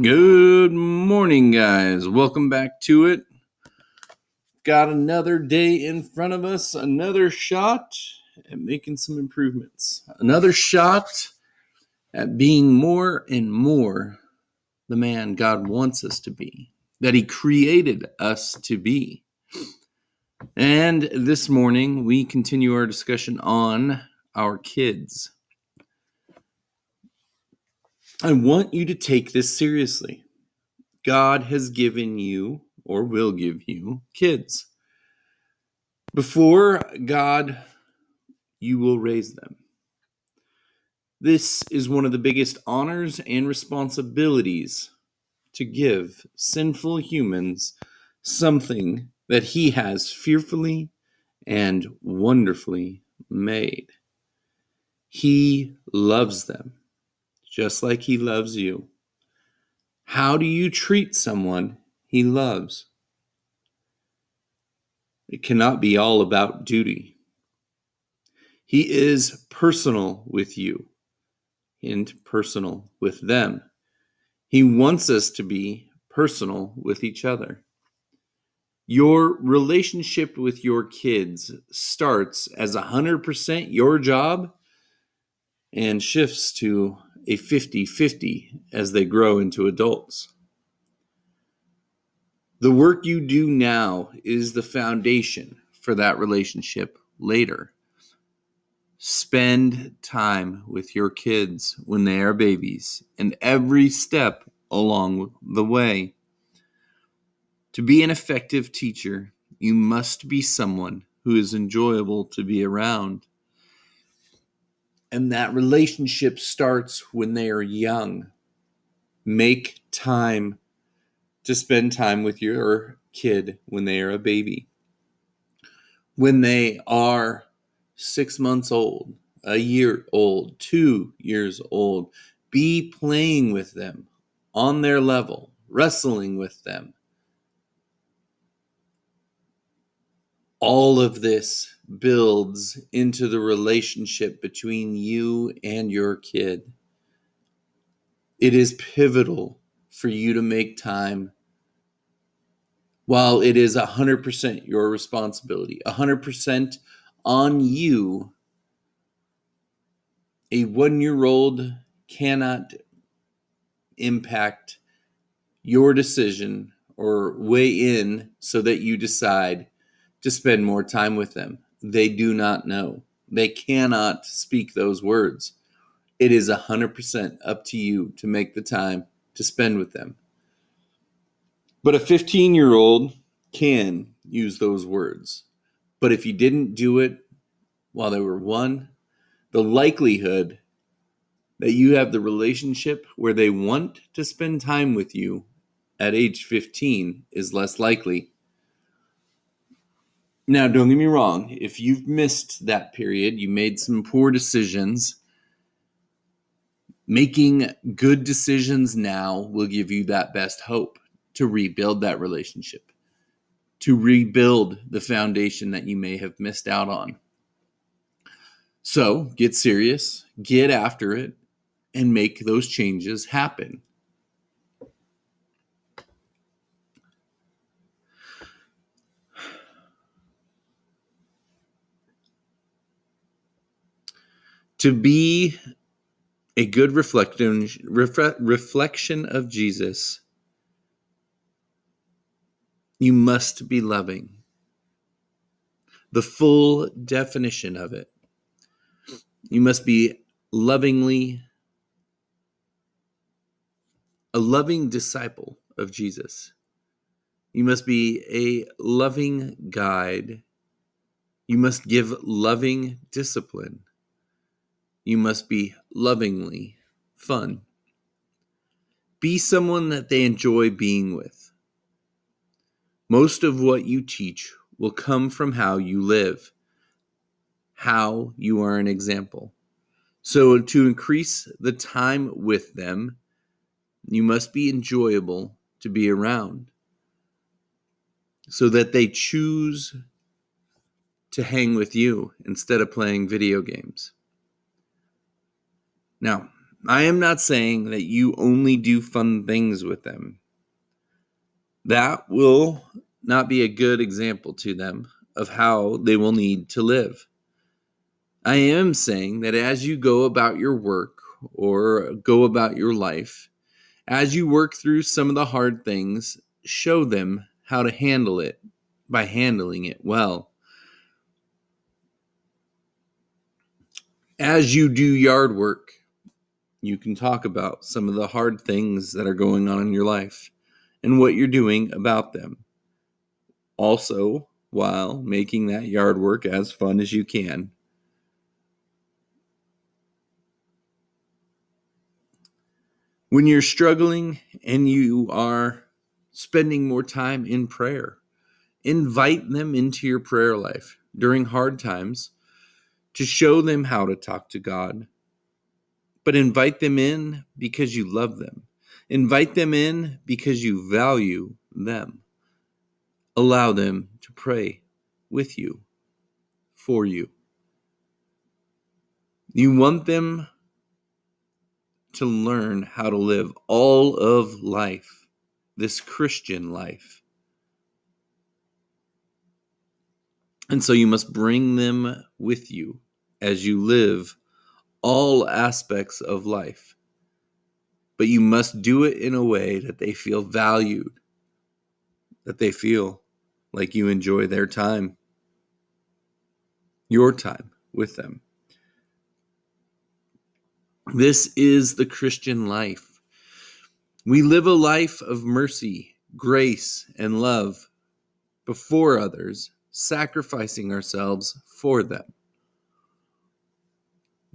Good morning, guys. Welcome back to it. Got another day in front of us, another shot at making some improvements, another shot at being more and more the man God wants us to be, that He created us to be. And this morning, we continue our discussion on our kids. I want you to take this seriously. God has given you, or will give you, kids. Before God, you will raise them. This is one of the biggest honors and responsibilities to give sinful humans something that He has fearfully and wonderfully made. He loves them just like He loves you. How do you treat someone He loves? It cannot be all about duty. He is personal with you and personal with them. He wants us to be personal with each other. Your relationship with your kids starts as 100% your job and shifts to a 50 50 as they grow into adults. The work you do now is the foundation for that relationship later. Spend time with your kids when they are babies and every step along the way. To be an effective teacher, you must be someone who is enjoyable to be around. And that relationship starts when they are young. Make time to spend time with your kid when they are a baby. When they are six months old, a year old, two years old, be playing with them on their level, wrestling with them. All of this builds into the relationship between you and your kid. It is pivotal for you to make time while it is 100% your responsibility, 100% on you. A one year old cannot impact your decision or weigh in so that you decide to spend more time with them they do not know. They cannot speak those words. It is 100% up to you to make the time to spend with them. But a 15 year old can use those words. But if you didn't do it while they were one, the likelihood that you have the relationship where they want to spend time with you at age 15 is less likely now, don't get me wrong. If you've missed that period, you made some poor decisions. Making good decisions now will give you that best hope to rebuild that relationship, to rebuild the foundation that you may have missed out on. So get serious, get after it, and make those changes happen. To be a good reflection reflection of Jesus you must be loving. The full definition of it. You must be lovingly a loving disciple of Jesus. You must be a loving guide. You must give loving discipline you must be lovingly fun. Be someone that they enjoy being with. Most of what you teach will come from how you live, how you are an example. So, to increase the time with them, you must be enjoyable to be around so that they choose to hang with you instead of playing video games. Now, I am not saying that you only do fun things with them. That will not be a good example to them of how they will need to live. I am saying that as you go about your work or go about your life, as you work through some of the hard things, show them how to handle it by handling it well. As you do yard work, you can talk about some of the hard things that are going on in your life and what you're doing about them. Also, while making that yard work as fun as you can. When you're struggling and you are spending more time in prayer, invite them into your prayer life during hard times to show them how to talk to God. But invite them in because you love them. Invite them in because you value them. Allow them to pray with you, for you. You want them to learn how to live all of life, this Christian life. And so you must bring them with you as you live all aspects of life. But you must do it in a way that they feel valued, that they feel like you enjoy their time, your time with them. This is the Christian life. We live a life of mercy, grace, and love before others, sacrificing ourselves for them.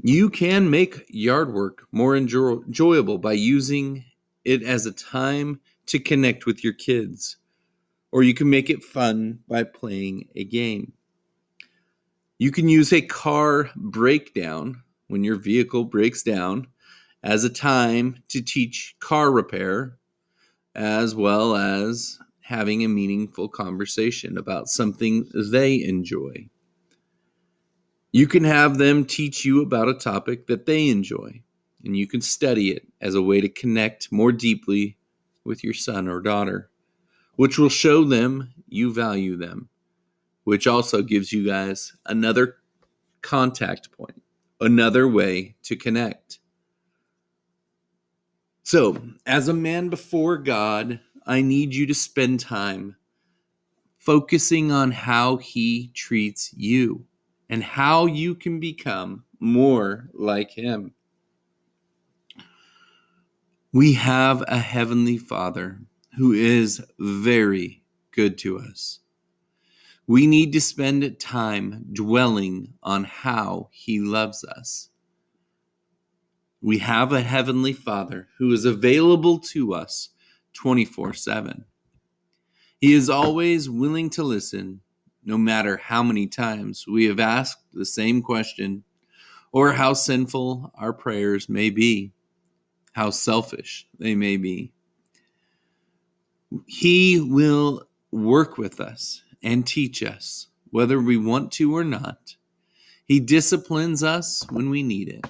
You can make yard work more enjoyable by using it as a time to connect with your kids, or you can make it fun by playing a game. You can use a car breakdown when your vehicle breaks down as a time to teach car repair as well as having a meaningful conversation about something they enjoy. You can have them teach you about a topic that they enjoy, and you can study it as a way to connect more deeply with your son or daughter, which will show them you value them, which also gives you guys another contact point another way to connect. So, as a man before God, I need you to spend time focusing on how He treats you and how you can become more like Him. We have a Heavenly Father who is very good to us. We need to spend time dwelling on how He loves us. We have a Heavenly Father who is available to us 24 7. He is always willing to listen, no matter how many times we have asked the same question or how sinful our prayers may be, how selfish they may be. He will work with us and teach us, whether we want to or not. He disciplines us when we need it.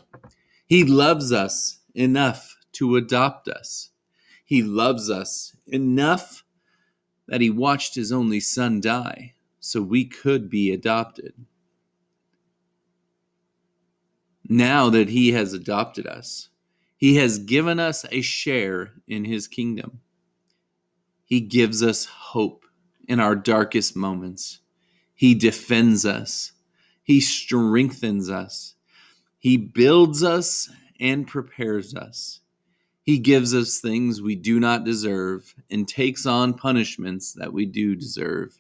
He loves us enough to adopt us. He loves us enough that he watched his only son die so we could be adopted. Now that he has adopted us, he has given us a share in his kingdom. He gives us hope in our darkest moments. He defends us, He strengthens us, He builds us and prepares us. He gives us things we do not deserve and takes on punishments that we do deserve.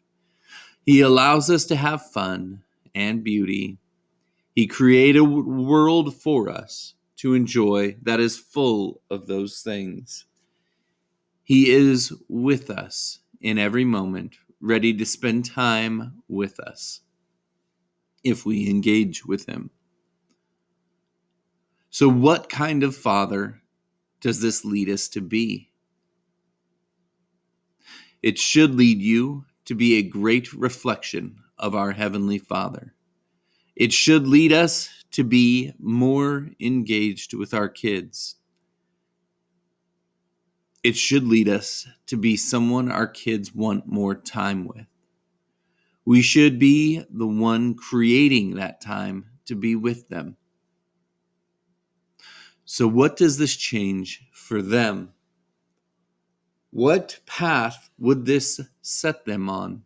He allows us to have fun and beauty. He created a world for us to enjoy that is full of those things. He is with us in every moment, ready to spend time with us if we engage with Him. So, what kind of father does this lead us to be? It should lead you to be a great reflection of our Heavenly Father. It should lead us to be more engaged with our kids. It should lead us to be someone our kids want more time with. We should be the one creating that time to be with them. So, what does this change for them? What path would this set them on?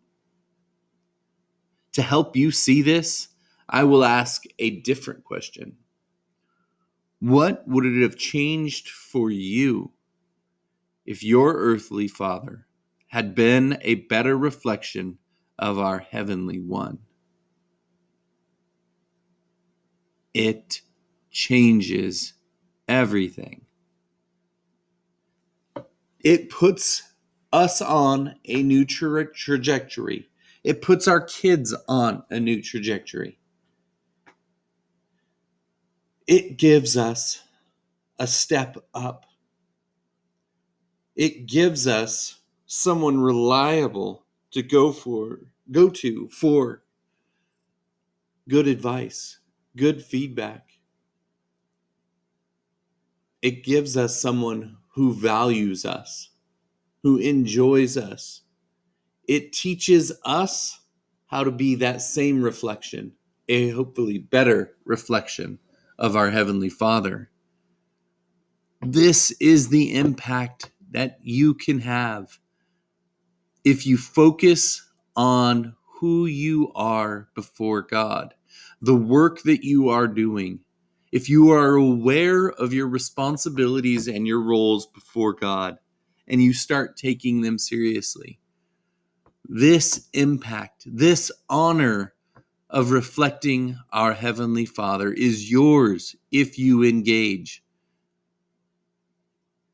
To help you see this, I will ask a different question. What would it have changed for you if your earthly father had been a better reflection of our heavenly one? It changes everything. It puts us on a new tra- trajectory. It puts our kids on a new trajectory. It gives us a step up. It gives us someone reliable to go for, go to for good advice, good feedback. It gives us someone who values us, who enjoys us. It teaches us how to be that same reflection, a hopefully better reflection of our Heavenly Father. This is the impact that you can have if you focus on who you are before God, the work that you are doing, if you are aware of your responsibilities and your roles before God, and you start taking them seriously, this impact, this honor of reflecting our Heavenly Father is yours if you engage.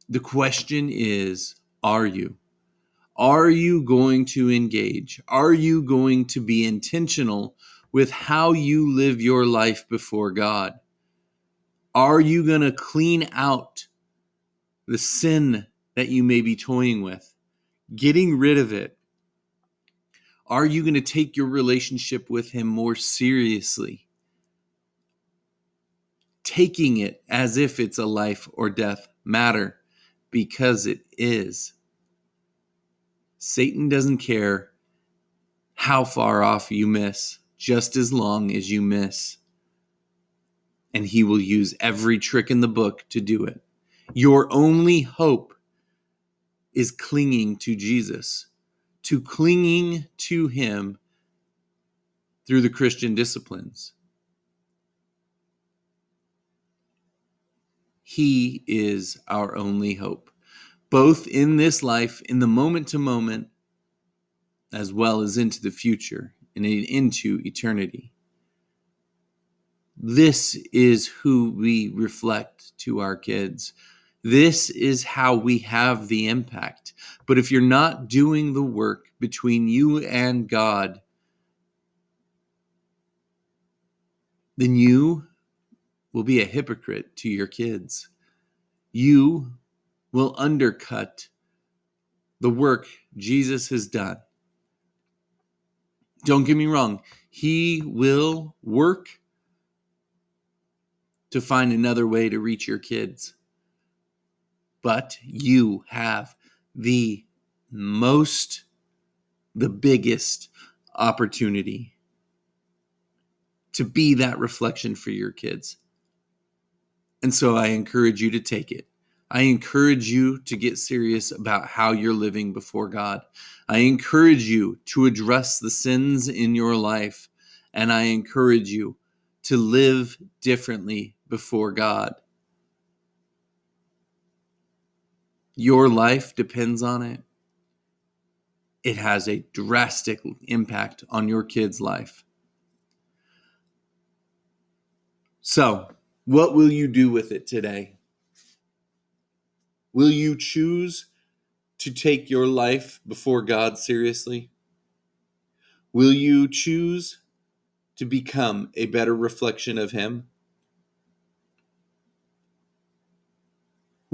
The question is are you? Are you going to engage? Are you going to be intentional with how you live your life before God? Are you going to clean out the sin that you may be toying with, getting rid of it? Are you going to take your relationship with Him more seriously? Taking it as if it's a life or death matter because it is. Satan doesn't care how far off you miss, just as long as you miss. And he will use every trick in the book to do it. Your only hope is clinging to Jesus, to clinging to him through the Christian disciplines. He is our only hope both in this life, in the moment to moment, as well as into the future and into eternity. This is who we reflect to our kids. This is how we have the impact. But if you're not doing the work between you and God, then you will be a hypocrite to your kids. You will undercut the work Jesus has done. Don't get me wrong, he will work to find another way to reach your kids. But you have the most, the biggest opportunity to be that reflection for your kids. And so I encourage you to take it. I encourage you to get serious about how you're living before God. I encourage you to address the sins in your life, and I encourage you to live differently before God. Your life depends on it. It has a drastic impact on your kid's life. So, what will you do with it today? Will you choose to take your life before God seriously? Will you choose to become a better reflection of Him?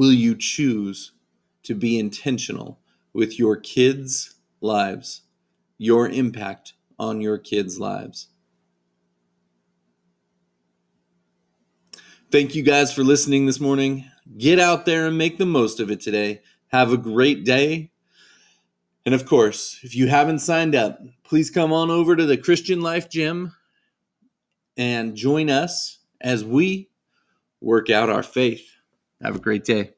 Will you choose to be intentional with your kids' lives, your impact on your kids' lives? Thank you guys for listening this morning. Get out there and make the most of it today. Have a great day. And of course, if you haven't signed up, please come on over to the Christian Life Gym and join us as we work out our faith. Have a great day.